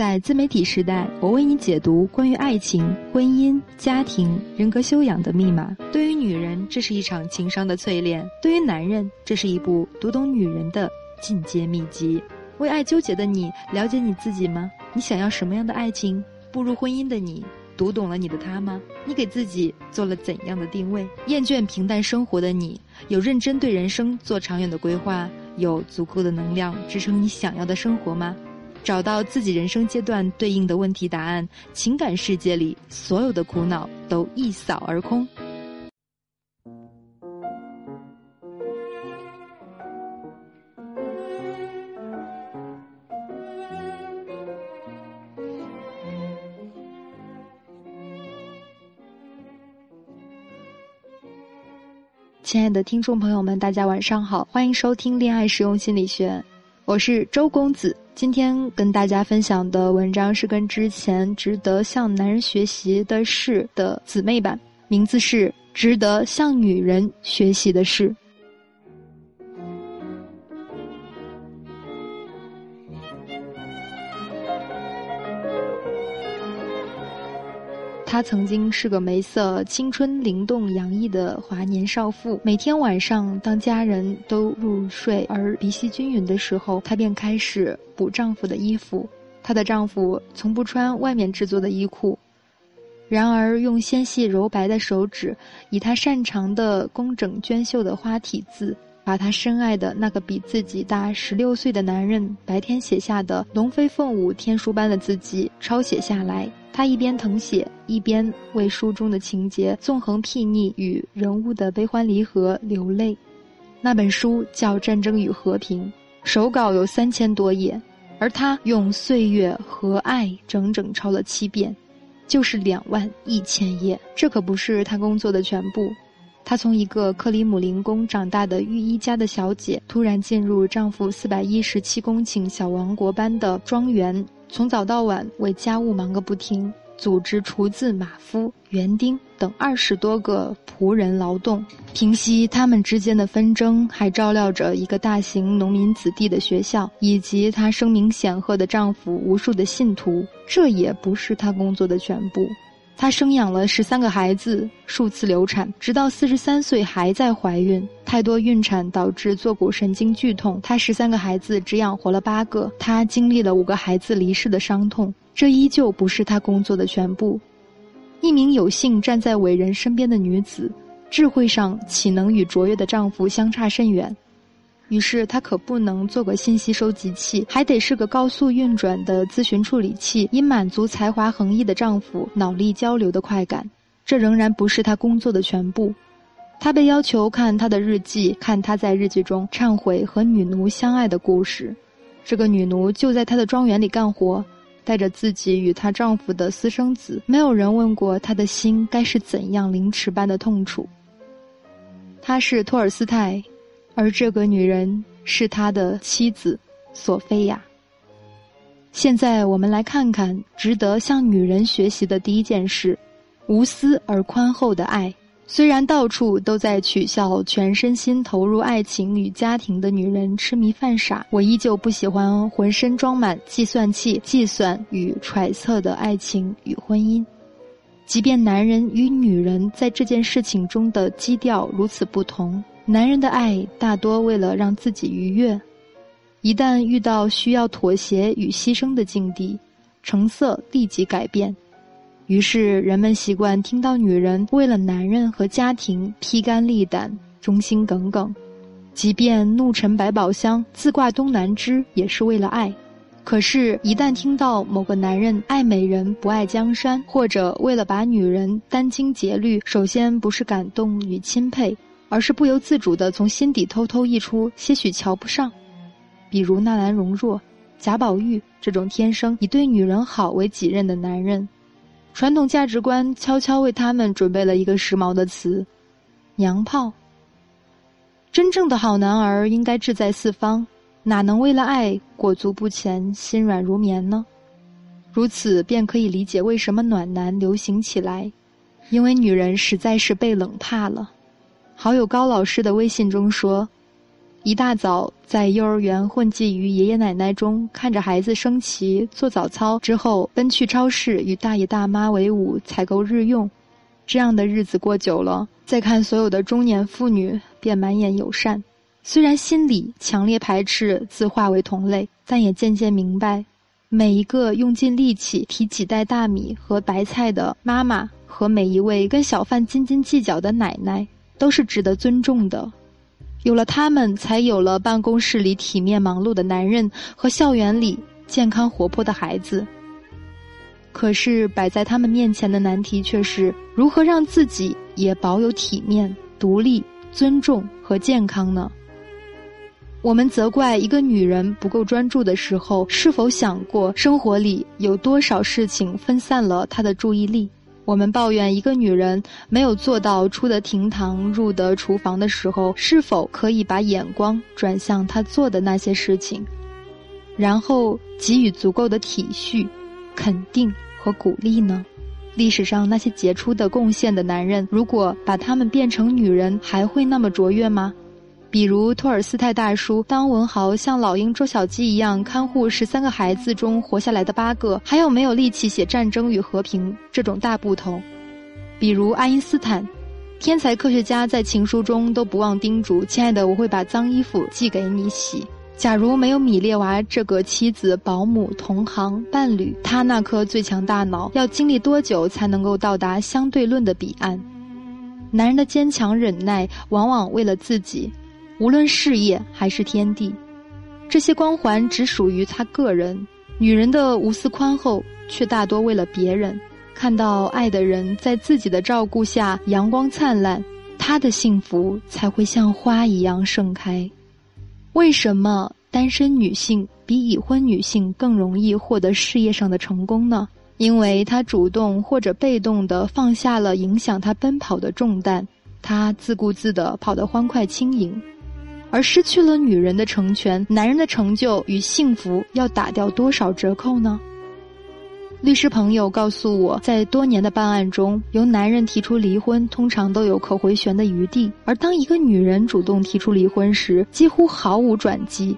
在自媒体时代，我为你解读关于爱情、婚姻、家庭、人格修养的密码。对于女人，这是一场情商的淬炼；对于男人，这是一部读懂女人的进阶秘籍。为爱纠结的你，了解你自己吗？你想要什么样的爱情？步入婚姻的你，读懂了你的他吗？你给自己做了怎样的定位？厌倦平淡生活的你，有认真对人生做长远的规划？有足够的能量支撑你想要的生活吗？找到自己人生阶段对应的问题答案，情感世界里所有的苦恼都一扫而空。亲爱的听众朋友们，大家晚上好，欢迎收听《恋爱实用心理学》，我是周公子。今天跟大家分享的文章是跟之前值得向男人学习的事的姊妹版，名字是值得向女人学习的事。她曾经是个眉色青春、灵动、洋溢的华年少妇。每天晚上，当家人都入睡而鼻息均匀的时候，她便开始补丈夫的衣服。她的丈夫从不穿外面制作的衣裤，然而用纤细柔白的手指，以她擅长的工整娟秀的花体字，把她深爱的那个比自己大十六岁的男人白天写下的龙飞凤舞、天书般的字迹抄写下来。他一边誊写，一边为书中的情节、纵横睥睨与人物的悲欢离合流泪。那本书叫《战争与和平》，手稿有三千多页，而他用岁月和爱整整抄了七遍，就是两万一千页。这可不是他工作的全部。她从一个克里姆林宫长大的御医家的小姐，突然进入丈夫四百一十七公顷小王国般的庄园。从早到晚为家务忙个不停，组织厨子、马夫、园丁等二十多个仆人劳动，平息他们之间的纷争，还照料着一个大型农民子弟的学校，以及她声名显赫的丈夫无数的信徒。这也不是她工作的全部。她生养了十三个孩子，数次流产，直到四十三岁还在怀孕。太多孕产导致坐骨神经剧痛，她十三个孩子只养活了八个。她经历了五个孩子离世的伤痛，这依旧不是她工作的全部。一名有幸站在伟人身边的女子，智慧上岂能与卓越的丈夫相差甚远？于是，她可不能做个信息收集器，还得是个高速运转的咨询处理器，以满足才华横溢的丈夫脑力交流的快感。这仍然不是她工作的全部。她被要求看她的日记，看她在日记中忏悔和女奴相爱的故事。这个女奴就在她的庄园里干活，带着自己与她丈夫的私生子。没有人问过她的心该是怎样凌迟般的痛楚。她是托尔斯泰。而这个女人是他的妻子，索菲亚。现在我们来看看值得向女人学习的第一件事：无私而宽厚的爱。虽然到处都在取笑全身心投入爱情与家庭的女人痴迷犯傻，我依旧不喜欢浑身装满计算器、计算与揣测的爱情与婚姻。即便男人与女人在这件事情中的基调如此不同。男人的爱大多为了让自己愉悦，一旦遇到需要妥协与牺牲的境地，成色立即改变。于是人们习惯听到女人为了男人和家庭披肝沥胆、忠心耿耿，即便怒沉百宝箱、自挂东南枝，也是为了爱。可是，一旦听到某个男人爱美人不爱江山，或者为了把女人殚精竭虑，首先不是感动与钦佩。而是不由自主地从心底偷偷溢出些许瞧不上，比如纳兰容若、贾宝玉这种天生以对女人好为己任的男人，传统价值观悄悄为他们准备了一个时髦的词——娘炮。真正的好男儿应该志在四方，哪能为了爱裹足不前、心软如棉呢？如此便可以理解为什么暖男流行起来，因为女人实在是被冷怕了。好友高老师的微信中说：“一大早在幼儿园混迹于爷爷奶奶中，看着孩子升旗、做早操之后，奔去超市与大爷大妈为伍采购日用。这样的日子过久了，再看所有的中年妇女，便满眼友善。虽然心里强烈排斥自化为同类，但也渐渐明白，每一个用尽力气提几袋大米和白菜的妈妈，和每一位跟小贩斤斤计较的奶奶，都是值得尊重的。有了他们，才有了办公室里体面忙碌的男人和校园里健康活泼的孩子。可是摆在他们面前的难题却是如何让自己也保有体面、独立、尊重和健康呢？我们责怪一个女人不够专注的时候，是否想过生活里有多少事情分散了她的注意力？我们抱怨一个女人没有做到出得厅堂、入得厨房的时候，是否可以把眼光转向她做的那些事情，然后给予足够的体恤、肯定和鼓励呢？历史上那些杰出的贡献的男人，如果把他们变成女人，还会那么卓越吗？比如托尔斯泰大叔，当文豪像老鹰捉小鸡一样看护十三个孩子中活下来的八个，还有没有力气写战争与和平这种大不同？比如爱因斯坦，天才科学家在情书中都不忘叮嘱：“亲爱的，我会把脏衣服寄给你洗。”假如没有米列娃这个妻子、保姆、同行、伴侣，他那颗最强大脑要经历多久才能够到达相对论的彼岸？男人的坚强忍耐，往往为了自己。无论事业还是天地，这些光环只属于他个人。女人的无私宽厚，却大多为了别人。看到爱的人在自己的照顾下阳光灿烂，她的幸福才会像花一样盛开。为什么单身女性比已婚女性更容易获得事业上的成功呢？因为她主动或者被动地放下了影响她奔跑的重担，她自顾自地跑得欢快轻盈。而失去了女人的成全，男人的成就与幸福要打掉多少折扣呢？律师朋友告诉我，在多年的办案中，由男人提出离婚，通常都有可回旋的余地；而当一个女人主动提出离婚时，几乎毫无转机。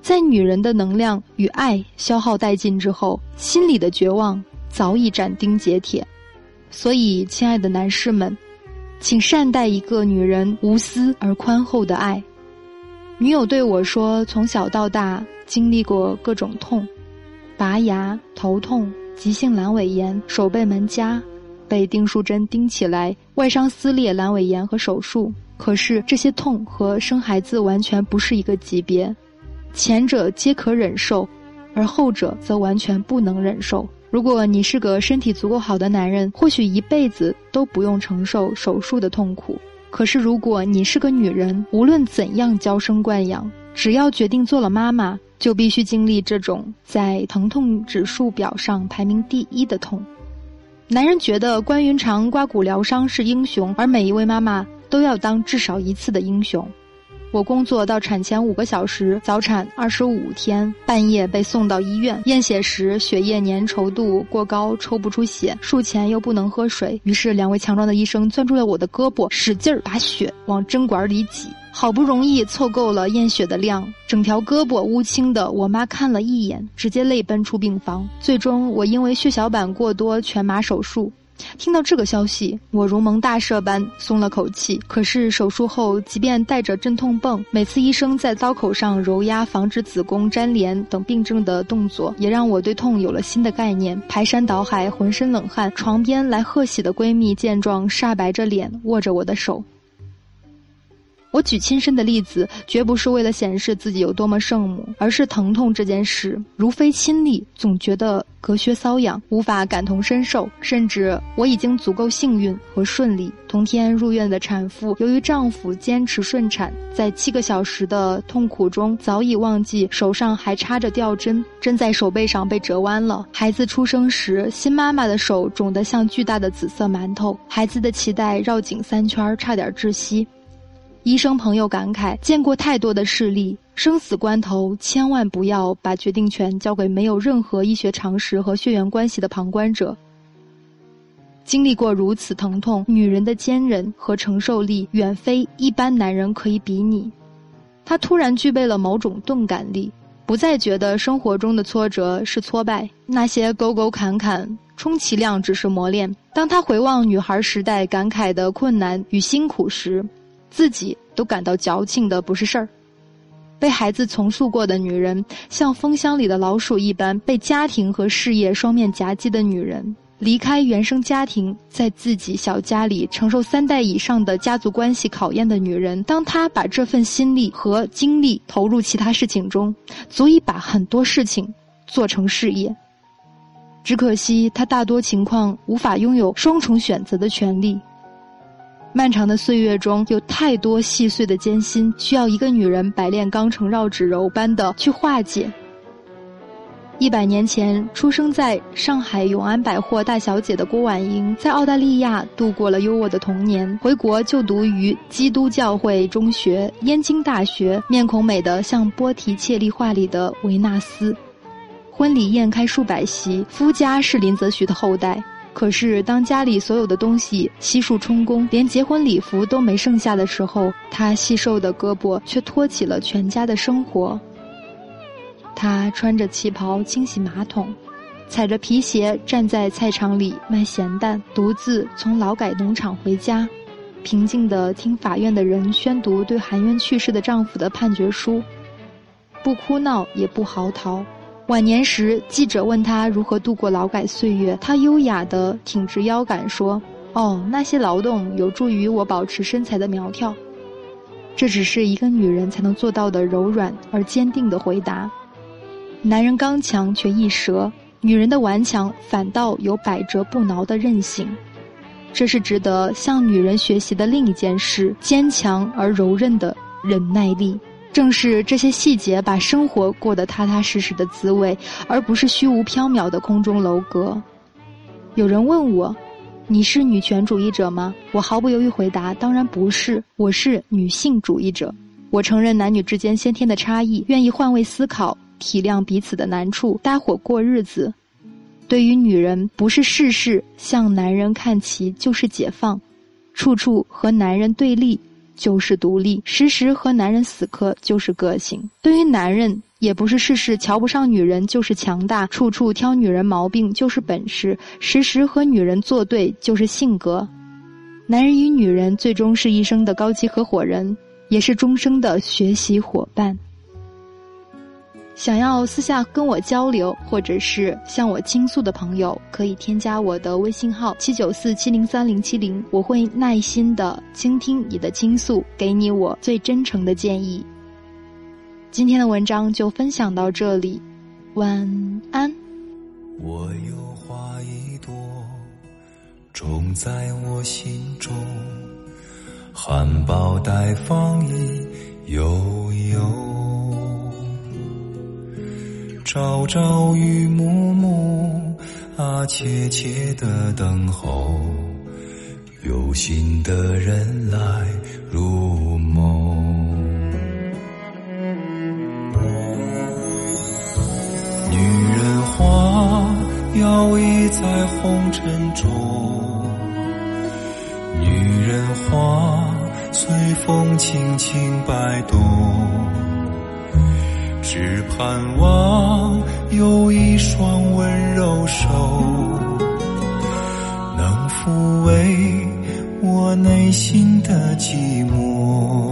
在女人的能量与爱消耗殆尽之后，心里的绝望早已斩钉截铁。所以，亲爱的男士们，请善待一个女人无私而宽厚的爱。女友对我说：“从小到大经历过各种痛，拔牙、头痛、急性阑尾炎、手背门夹、被钉书针钉起来、外伤撕裂、阑尾炎和手术。可是这些痛和生孩子完全不是一个级别，前者皆可忍受，而后者则完全不能忍受。如果你是个身体足够好的男人，或许一辈子都不用承受手术的痛苦。”可是，如果你是个女人，无论怎样娇生惯养，只要决定做了妈妈，就必须经历这种在疼痛指数表上排名第一的痛。男人觉得关云长刮骨疗伤是英雄，而每一位妈妈都要当至少一次的英雄。我工作到产前五个小时，早产二十五天，半夜被送到医院验血时，血液粘稠度过高，抽不出血，术前又不能喝水，于是两位强壮的医生攥住了我的胳膊，使劲儿把血往针管里挤，好不容易凑够了验血的量，整条胳膊乌青的，我妈看了一眼，直接泪奔出病房。最终，我因为血小板过多，全麻手术。听到这个消息，我如蒙大赦般松了口气。可是手术后，即便带着镇痛泵，每次医生在刀口上揉压、防止子宫粘连等病症的动作，也让我对痛有了新的概念。排山倒海，浑身冷汗。床边来贺喜的闺蜜见状，煞白着脸握着我的手。我举亲身的例子，绝不是为了显示自己有多么圣母，而是疼痛这件事，如非亲历，总觉得隔靴搔痒，无法感同身受。甚至我已经足够幸运和顺利。同天入院的产妇，由于丈夫坚持顺产，在七个小时的痛苦中，早已忘记手上还插着吊针，针在手背上被折弯了。孩子出生时，新妈妈的手肿得像巨大的紫色馒头，孩子的脐带绕颈三圈，差点窒息。医生朋友感慨：见过太多的事例，生死关头千万不要把决定权交给没有任何医学常识和血缘关系的旁观者。经历过如此疼痛，女人的坚韧和承受力远非一般男人可以比拟。他突然具备了某种钝感力，不再觉得生活中的挫折是挫败，那些沟沟坎坎，充其量只是磨练。当他回望女孩时代感慨的困难与辛苦时，自己都感到矫情的不是事儿。被孩子重塑过的女人，像蜂箱里的老鼠一般；被家庭和事业双面夹击的女人。离开原生家庭，在自己小家里承受三代以上的家族关系考验的女人，当她把这份心力和精力投入其他事情中，足以把很多事情做成事业。只可惜，她大多情况无法拥有双重选择的权利。漫长的岁月中有太多细碎的艰辛，需要一个女人百炼钢成绕指柔般的去化解。一百年前出生在上海永安百货大小姐的郭婉莹，在澳大利亚度过了优渥的童年，回国就读于基督教会中学、燕京大学，面孔美得像波提切利画里的维纳斯。婚礼宴开数百席，夫家是林则徐的后代。可是当家里所有的东西悉数充公，连结婚礼服都没剩下的时候，他细瘦的胳膊却托起了全家的生活。他穿着旗袍清洗马桶，踩着皮鞋站在菜场里卖咸蛋，独自从劳改农场回家，平静地听法院的人宣读对含冤去世的丈夫的判决书，不哭闹也不嚎啕。晚年时，记者问他如何度过劳改岁月，他优雅地挺直腰杆说：“哦，那些劳动有助于我保持身材的苗条。”这只是一个女人才能做到的柔软而坚定的回答。男人刚强却易折，女人的顽强反倒有百折不挠的韧性，这是值得向女人学习的另一件事：坚强而柔韧的忍耐力。正是这些细节，把生活过得踏踏实实的滋味，而不是虚无缥缈的空中楼阁。有人问我：“你是女权主义者吗？”我毫不犹豫回答：“当然不是，我是女性主义者。我承认男女之间先天的差异，愿意换位思考。”体谅彼此的难处，搭伙过日子。对于女人，不是事事向男人看齐就是解放，处处和男人对立就是独立，时时和男人死磕就是个性。对于男人，也不是事事瞧不上女人就是强大，处处挑女人毛病就是本事，时时和女人作对就是性格。男人与女人最终是一生的高级合伙人，也是终生的学习伙伴。想要私下跟我交流，或者是向我倾诉的朋友，可以添加我的微信号七九四七零三零七零，我会耐心的倾听你的倾诉，给你我最真诚的建议。今天的文章就分享到这里，晚安。我有花一朵，种在我心中，含苞待放意悠悠。朝朝与暮暮啊，切切的等候，有心的人来入梦。女人花摇曳在红尘中，女人花随风轻轻摆动。只盼望有一双温柔手，能抚慰我内心的寂寞。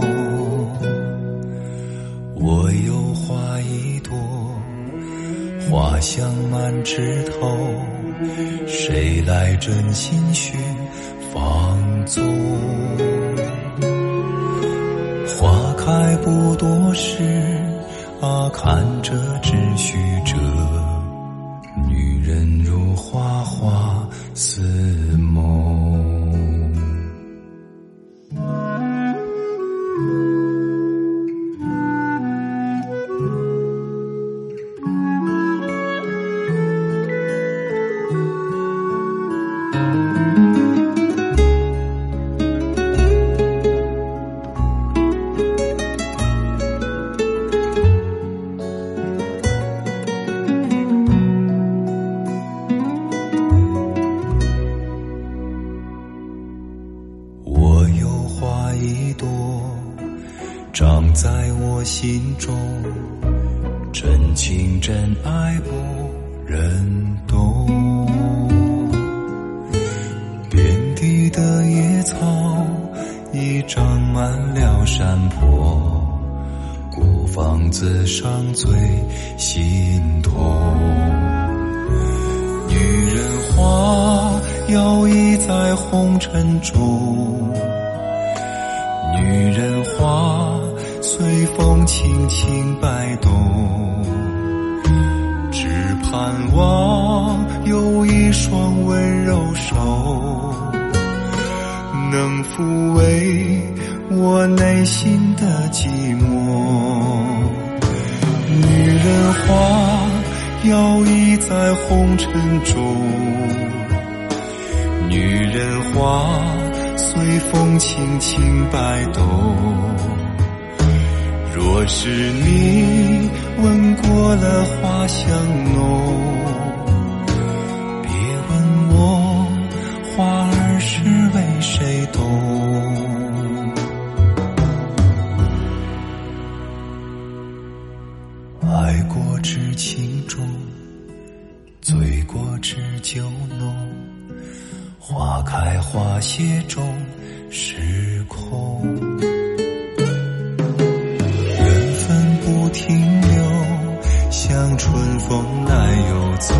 我有花一朵，花香满枝头，谁来真心寻芳踪？花开不多时。她看着织许，这女人如花花似梦。草已长满了山坡，孤芳自赏最心痛。女人花摇曳在红尘中。女人花随风轻轻摆动，只盼望有一双温柔手，能抚慰我内心的寂寞。女人花摇曳在红尘中，女人花。随风轻轻摆动。若是你闻过了花香浓，爱过知情重，醉过知酒浓。花开花谢终是空，缘分不停留，像春风难又走。